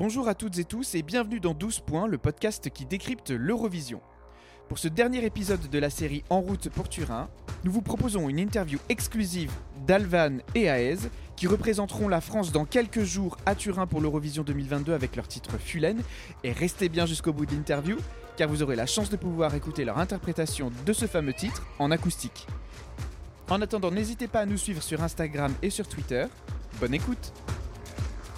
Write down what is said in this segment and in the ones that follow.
Bonjour à toutes et tous et bienvenue dans 12 points, le podcast qui décrypte l'Eurovision. Pour ce dernier épisode de la série En route pour Turin, nous vous proposons une interview exclusive d'Alvan et Aez qui représenteront la France dans quelques jours à Turin pour l'Eurovision 2022 avec leur titre Fulen. Et restez bien jusqu'au bout de l'interview car vous aurez la chance de pouvoir écouter leur interprétation de ce fameux titre en acoustique. En attendant, n'hésitez pas à nous suivre sur Instagram et sur Twitter. Bonne écoute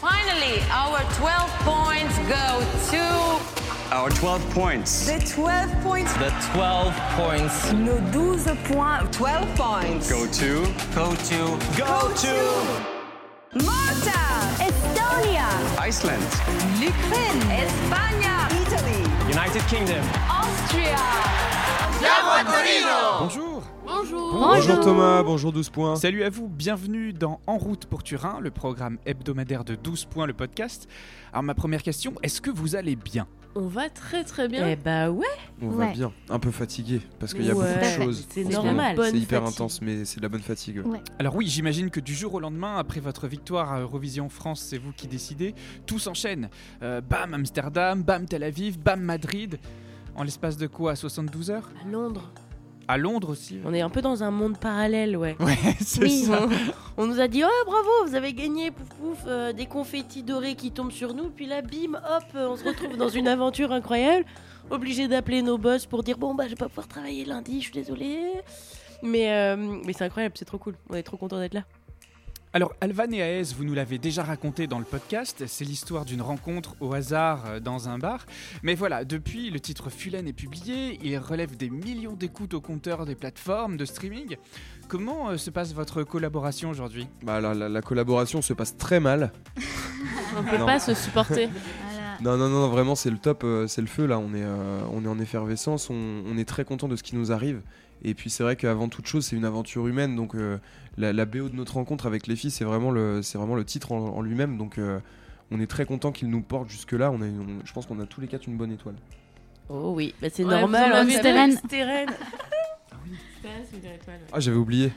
Finally, our 12 points go to Our 12 points. The 12 points. The 12 points Nos 12 points. 12 points. Go to. go to Go to. Malta. Estonia. Iceland. L'Ukraine. Espagne. Italy. United Kingdom. Austria. Bonjour Bonjour Thomas, bonjour 12 points. Salut à vous, bienvenue dans En route pour Turin, le programme hebdomadaire de 12 points, le podcast. Alors ma première question, est-ce que vous allez bien? On va très très bien. Eh bah ouais, On va Ouais. bien, un peu fatigué parce qu'il y a Ouais. beaucoup de choses. c'est en ce moment. normal. C'est hyper fatigue. intense, mais c'est de la bonne fatigue. ouais. Ouais. Alors oui, j'imagine que du jour au lendemain, après votre victoire à Eurovision France, c'est vous qui décidez, tout s'enchaîne. Euh, bam Amsterdam, bam Tel Aviv, bam Madrid. En l'espace de quoi? 72 heures? À Londres. À Londres aussi On est un peu dans un monde parallèle, ouais. Ouais, Oui, ça. on, on nous a dit oh bravo, vous avez gagné, pouf pouf, euh, des confettis dorés qui tombent sur nous, puis là bim, hop, euh, on se retrouve dans une aventure incroyable, obligé d'appeler nos boss pour dire bon bah je vais pas pouvoir travailler lundi, je suis désolé. Mais, euh, mais c'est incroyable, c'est trop cool, on est trop content d'être là. Alors, Alvan et Aez, vous nous l'avez déjà raconté dans le podcast, c'est l'histoire d'une rencontre au hasard euh, dans un bar. Mais voilà, depuis, le titre Fulen est publié, il relève des millions d'écoutes au compteur des plateformes de streaming. Comment euh, se passe votre collaboration aujourd'hui? Bah, la, la- la collaboration se passe très mal. On peut Non. pas se supporter. Non, non, non, vraiment, c'est le top, euh, c'est le feu là. On est, euh, on est en effervescence, on, on est très content de ce qui nous arrive. Et puis c'est vrai qu'avant toute chose, c'est une aventure humaine. Donc euh, la, la BO de notre rencontre avec les filles, c'est vraiment le, c'est vraiment le titre en, en lui-même. Donc euh, on est très content qu'il nous porte jusque là. On a, une- on- je pense qu'on a tous les quatre une bonne étoile. Oh oui, bah c'est Ouais, normal. une étoile, ouais. Ah, j'avais oublié.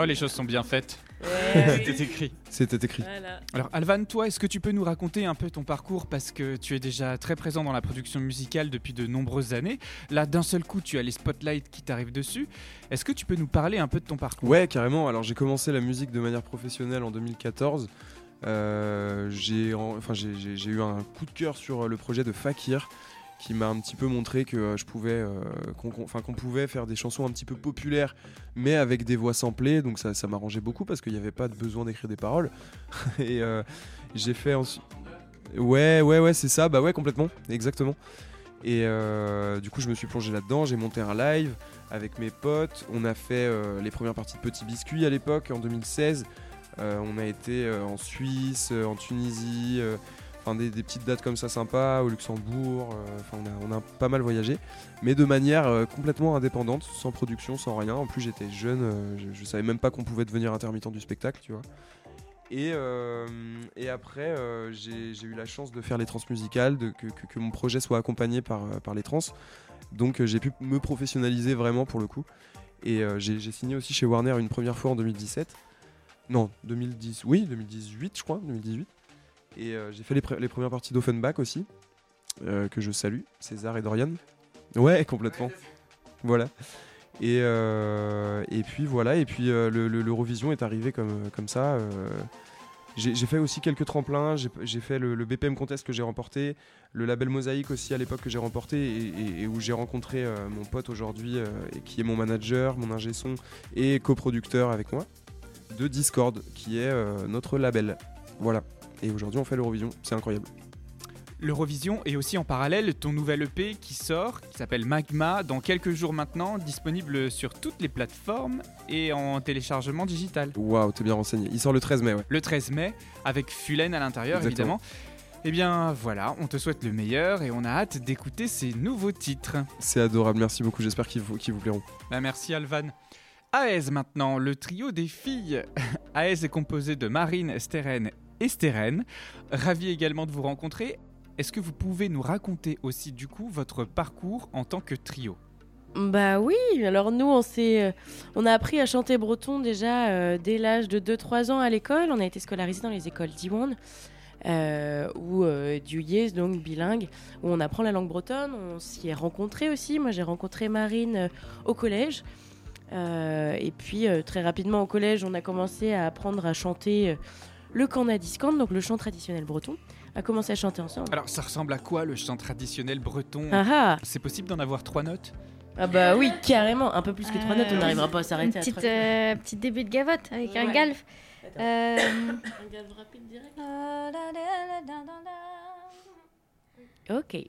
Oh, les choses sont bien faites. Ouais, C'était écrit. C'était écrit. voilà. Alors, Alvan, toi, est-ce que tu peux nous raconter un peu ton parcours? Parce que tu es déjà très présent dans la production musicale depuis de nombreuses années. Là, d'un seul coup, tu as les spotlights qui t'arrivent dessus. Est-ce que tu peux nous parler un peu de ton parcours? Ouais, carrément. Alors j'ai commencé la musique de manière professionnelle en 2014. Euh, j'ai en- enfin, j'ai- j'ai j'ai eu un coup de cœur sur le projet de Fakir qui m'a un petit peu montré que euh, je pouvais euh, qu'on pouvait faire des chansons un petit peu populaires mais avec des voix samplées. Donc ça, ça m'arrangeait beaucoup parce qu'il n'y avait pas de besoin d'écrire des paroles. Et euh, j'ai fait ensuite ouais ouais ouais c'est ça. Bah ouais complètement. Exactement. Et du coup je me suis plongé là-dedans. J'ai monté un live avec mes potes. On a fait les premières parties de Petit Biscuit à l'époque, en 2016. Euh, on a été en Suisse, en Tunisie, enfin des, petites dates comme ça sympas, au Luxembourg. euh, Enfin, on, a, on a pas mal voyagé, mais de manière euh, complètement indépendante, sans production, sans rien. En plus, j'étais jeune, euh, je, je savais même pas qu'on pouvait devenir intermittent du spectacle, tu vois. Et, et après, j'ai eu la chance de faire les trans musicales, que, que- mon projet soit accompagné par, par les trans. Donc j'ai pu me professionnaliser vraiment pour le coup. Et j'ai j'ai signé aussi chez Warner une première fois en 2017. Non, 2010, oui, 2018 je crois, 2018. Et euh, j'ai fait les, premières parties d'Offenbach aussi, euh, que je salue, César et Dorian. Ouais, complètement. Voilà. Et, euh, et puis voilà, et puis euh, le- l'Eurovision est arrivé comme, comme ça. j'ai fait aussi quelques tremplins, j'ai fait le, BPM Contest que j'ai remporté, le label Mosaïque aussi à l'époque que j'ai remporté et, et- où j'ai rencontré mon pote aujourd'hui qui est mon manager, mon ingé son et coproducteur avec moi de Discord qui est notre label. Voilà. Et aujourd'hui on fait l'Eurovision, c'est incroyable. L'Eurovision et aussi en parallèle ton nouvel EP qui sort, qui s'appelle Magma, dans quelques jours maintenant, disponible sur toutes les plateformes et en téléchargement digital. Waouh, t'es bien renseigné. Il sort le 13 mai, ouais. Le 13 mai, avec Fulen à l'intérieur évidemment. Eh bien voilà, on te souhaite le meilleur et on a hâte d'écouter ces nouveaux titres. C'est adorable, merci beaucoup, j'espère qu'ils vous, vous plairont. Bah, merci Alvan. Aez maintenant, le trio des filles. Aez est composé de Marine, Steren et Steren. Ravi également de vous rencontrer. Est-ce que vous pouvez nous raconter aussi du coup votre parcours en tant que trio? Bah oui, alors nous on s'est euh, on a appris à chanter breton déjà euh, dès l'âge de 2-3 ans à l'école, on a été scolarisés dans les écoles d'Iwan. euh, ou euh, donc bilingue, où on apprend la langue bretonne. On s'y est rencontrés aussi. Moi, j'ai rencontré Marine euh, au collège. Et puis, très rapidement, au collège, on a commencé à apprendre à chanter le Canadiscan, donc le chant traditionnel breton. A commencé à chanter ensemble. Alors, ça ressemble à quoi le chant traditionnel breton Ah ah C'est possible d'en avoir trois notes Ah bah oui, carrément. Un peu plus que trois notes, on Euh, n'arrivera pas à s'arrêter à petite, trois notes. euh, petite début de gavotte avec un Ouais. galf. Euh, Ok.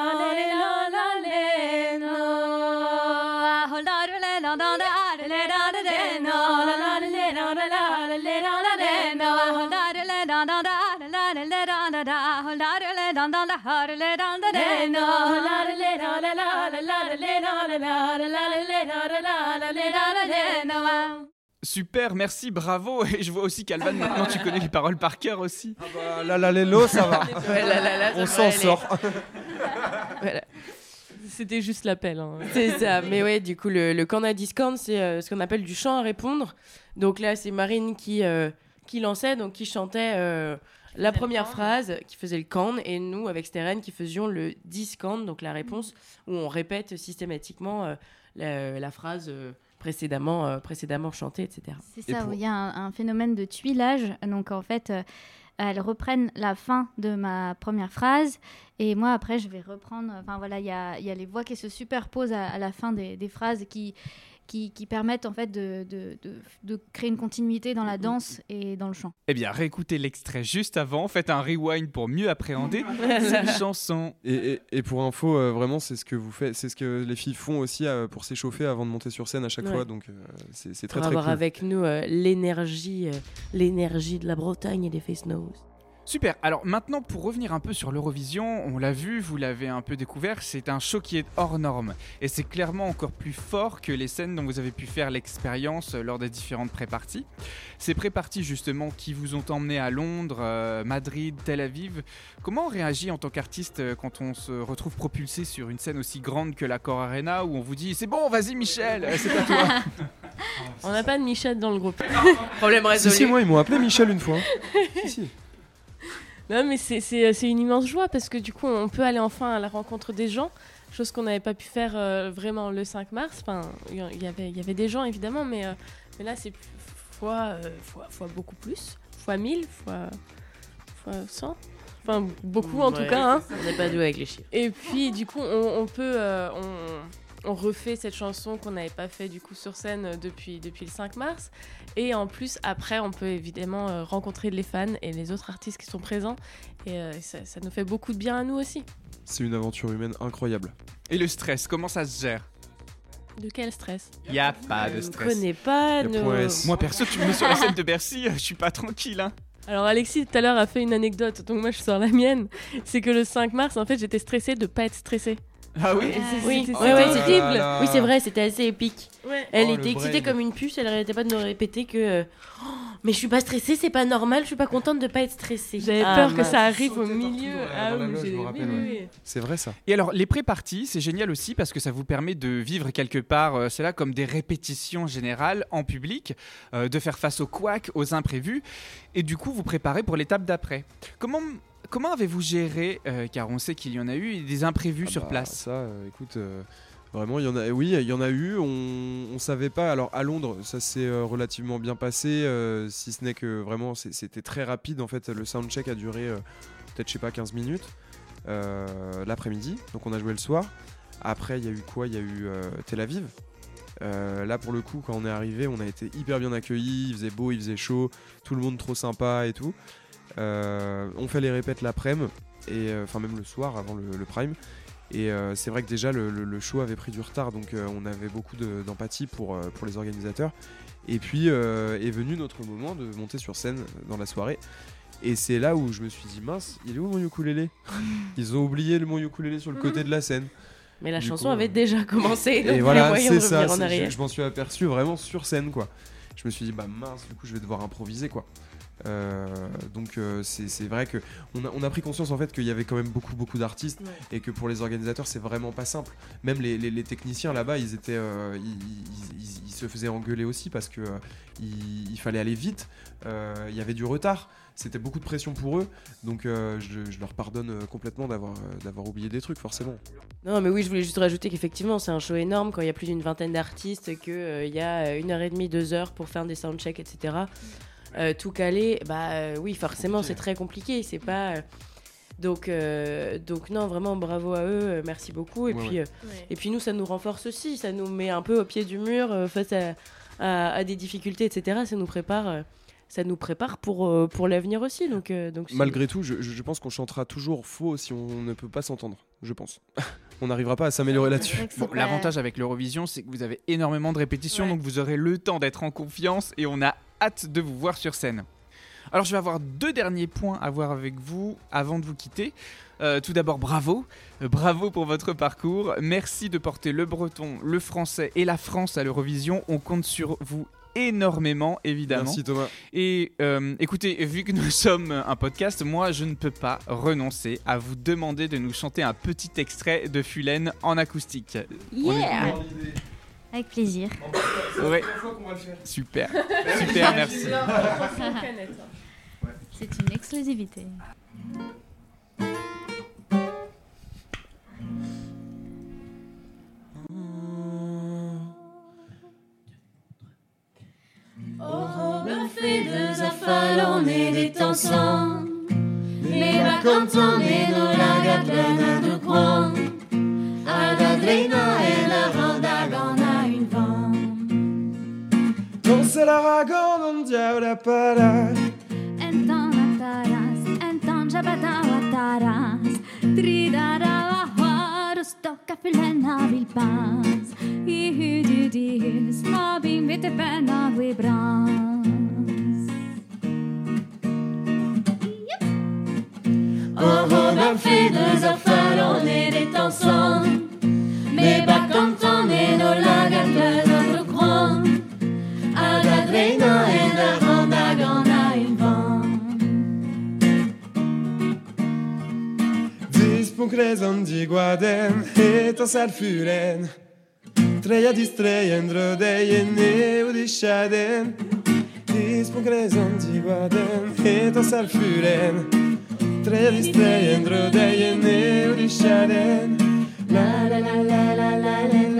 Super, merci, bravo. Et je vois aussi qu'Alvan, maintenant tu connais les paroles par cœur aussi. Ah bah, là, là, l'élo, ça va. Ouais, ça On s'en sort. Voilà. C'était juste l'appel. hein. C'est ça. Mais ouais, du coup, le, le Discord, c'est euh, ce qu'on appelle du chant à répondre. Donc là, c'est Marine qui, euh, qui lançait, donc qui chantait euh, la première phrase, qui faisait le can, et nous, avec Steren, qui faisions le discan, donc la réponse, où on répète systématiquement euh, la, la phrase euh, précédemment, euh, précédemment chantée, etc. C'est Et ça, pour- il y a un, un phénomène de tuilage. Donc en fait, euh, elles reprennent la fin de ma première phrase et moi après je vais reprendre. Enfin voilà, il y a, il y a les voix qui se superposent à, à la fin des, des phrases qui, qui, qui permettent en fait de, de, de, de créer une continuité dans la danse et dans le chant. Eh bien, réécoutez l'extrait juste avant, faites un rewind pour mieux appréhender cette chanson. Et, et- et pour info, euh, vraiment, c'est ce que vous faites, c'est ce que les filles font aussi euh, pour s'échauffer avant de monter sur scène à chaque Ouais. fois. Donc euh, c'est très Pour très avoir cool. avec nous euh, l'énergie, euh, l'énergie de la Bretagne et des Face Nose. Super. Alors maintenant, pour revenir un peu sur l'Eurovision, on l'a vu, vous l'avez un peu découvert, c'est un show qui est hors norme. Et c'est clairement encore plus fort que les scènes dont vous avez pu faire l'expérience euh, lors des différentes pré-parties. Ces pré-parties justement qui vous ont emmené à Londres, euh, Madrid, Tel Aviv, comment on réagit en tant qu'artiste euh, quand on se retrouve propulsé sur une scène aussi grande que la Core Arena où on vous dit c'est bon, vas-y Michel, c'est à toi On n'a pas de Michel dans le groupe. Problème Si, résolu. si, moi, ils m'ont appelé Michel une fois. si, si. Non, mais c'est- c'est une immense joie parce que du coup, on peut aller enfin à la rencontre des gens, chose qu'on n'avait pas pu faire euh, vraiment le 5 mars. Enfin, il y, avait- il y avait des gens évidemment, mais, euh, mais là, c'est fois, euh, fois, fois beaucoup plus, fois 1000, fois, fois 100. Enfin, beaucoup en tout cas. hein. On n'est pas doué avec les chiffres. Et puis, du coup, on, on peut. euh, on, on refait cette chanson qu'on n'avait pas fait du coup sur scène euh, depuis, depuis le 5 mars. Et en plus, après, on peut évidemment euh, rencontrer les fans et les autres artistes qui sont présents. Et euh, ça, ça nous fait beaucoup de bien à nous aussi. C'est une aventure humaine incroyable. Et le stress, comment ça se gère? De quel stress? Y a pas de Je ne stress. connais pas nos... Moi perso, tu me mets sur la scène de Bercy, je suis pas tranquille. Hein. Alors Alexis tout à l'heure a fait une anecdote, donc moi je sors la mienne. C'est que le 5 mars, en fait, j'étais stressée de pas être stressée. Ah oui Oui, ouais, Oh c'était là là. Oui, c'est vrai, c'était assez épique. Elle Oh, était excitée brain. comme une puce, elle arrêtait pas de nous répéter que Oh, mais je suis pas stressée, c'est pas normal, je suis pas contente de pas être stressée. J'avais Ah, peur que ça arrive au milieu. Ah oui, oui, oui, ouais. oui. C'est vrai ça. Et alors, les pré-parties, c'est génial aussi parce que ça vous permet de vivre quelque part, euh, c'est là comme des répétitions générales en public, euh, de faire face aux couacs, aux imprévus, et du coup vous préparez pour l'étape d'après. Comment, comment avez-vous géré, euh, car on sait qu'il y en a eu, des imprévus Ah sur bah, place Ça, euh, écoute, euh, vraiment, il y en a. Oui, il y en a eu. On, on savait pas. Alors à Londres, ça s'est relativement bien passé, si ce n'est que vraiment, c'était très rapide. En fait, le soundcheck a duré peut-être, je sais pas, 15 minutes l'après-midi. Donc on a joué le soir. Après, il y a eu quoi? Il y a eu Tel Aviv. Euh, là, pour le coup, quand on est arrivé, on a été hyper bien accueillis. Il faisait beau, il faisait chaud, tout le monde trop sympa et tout. Euh, on fait les répètes l'après-midi. et euh, enfin même le soir avant le, le prime. Et euh, c'est vrai que déjà le, le- le show avait pris du retard, donc euh, on avait beaucoup de- d'empathie pour, euh, pour les organisateurs. Et puis euh, est venu notre moment de monter sur scène dans la soirée. Et c'est là où je me suis dit mince, il est où mon ukulélé? Ils ont oublié le mon ukulélé sur le côté de la scène. Mais la Du chanson coup, avait euh, déjà commencé. donc Et les voilà, moyens de c'est ça. revenir en c'est- arrière. Je, je m'en suis aperçu vraiment sur scène, quoi. Je me suis dit, bah mince, du coup, je vais devoir improviser, quoi. Euh, donc euh, c'est vrai que on a, on a pris conscience en fait qu'il y avait quand même beaucoup beaucoup d'artistes Ouais. et que pour les organisateurs c'est vraiment pas simple. Même les, les- les techniciens là-bas ils étaient euh, ils, ils- ils- ils se faisaient engueuler aussi parce que il, fallait aller vite. Il y avait du retard. C'était beaucoup de pression pour eux. Donc euh, je, je leur pardonne euh, complètement d'avoir euh, oublié des trucs forcément. Non, mais oui, je voulais juste rajouter qu'effectivement, c'est un show énorme quand il y a plus d'une vingtaine d'artistes, qu'il il y a une heure et demie, deux heures pour faire des soundchecks, etc. Euh, tout caler, bah euh, oui, forcément, c'est très compliqué. C'est pas. euh, donc, euh, donc, non, vraiment, bravo à eux, euh, merci beaucoup. Et, Ouais, puis, ouais. euh, et puis, nous, ça nous renforce aussi, ça nous met un peu au pied du mur euh, face à, à- à des difficultés, etc. Ça nous prépare. euh, ça nous prépare pour, euh, pour l'avenir aussi. Donc, euh, Malgré tout, je, pense qu'on chantera toujours faux si on ne peut pas s'entendre. Je pense. on n'arrivera pas à s'améliorer là-dessus. Bon, l'avantage avec l'Eurovision, c'est que vous avez énormément de répétitions, Ouais. donc vous aurez le temps d'être en confiance et on a hâte de vous voir sur scène. Alors, je vais avoir deux derniers points à voir avec vous avant de vous quitter. Euh, tout d'abord, bravo. Euh, bravo pour votre parcours. Merci de porter le breton, le français et la France à l'Eurovision. On compte sur vous énormément, évidemment. Merci Thomas. Et euh, écoutez, vu que nous sommes un podcast, moi je ne peux pas renoncer à vous demander de nous chanter un petit extrait de Fulène en acoustique. Yeah Avec plaisir. Ouais. Super, super, merci. C'est une exclusivité. On fait deux affales, on est des ensemble. Mais va contane no la gatlana para parar crezën gjiguaden E të sarë fyren Treja dis trejen drëdejen E u dishaden Dis po crezën gjiguaden E të sarë Treja dis trejen drëdejen E u dishaden La la la la la la la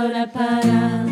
ahora para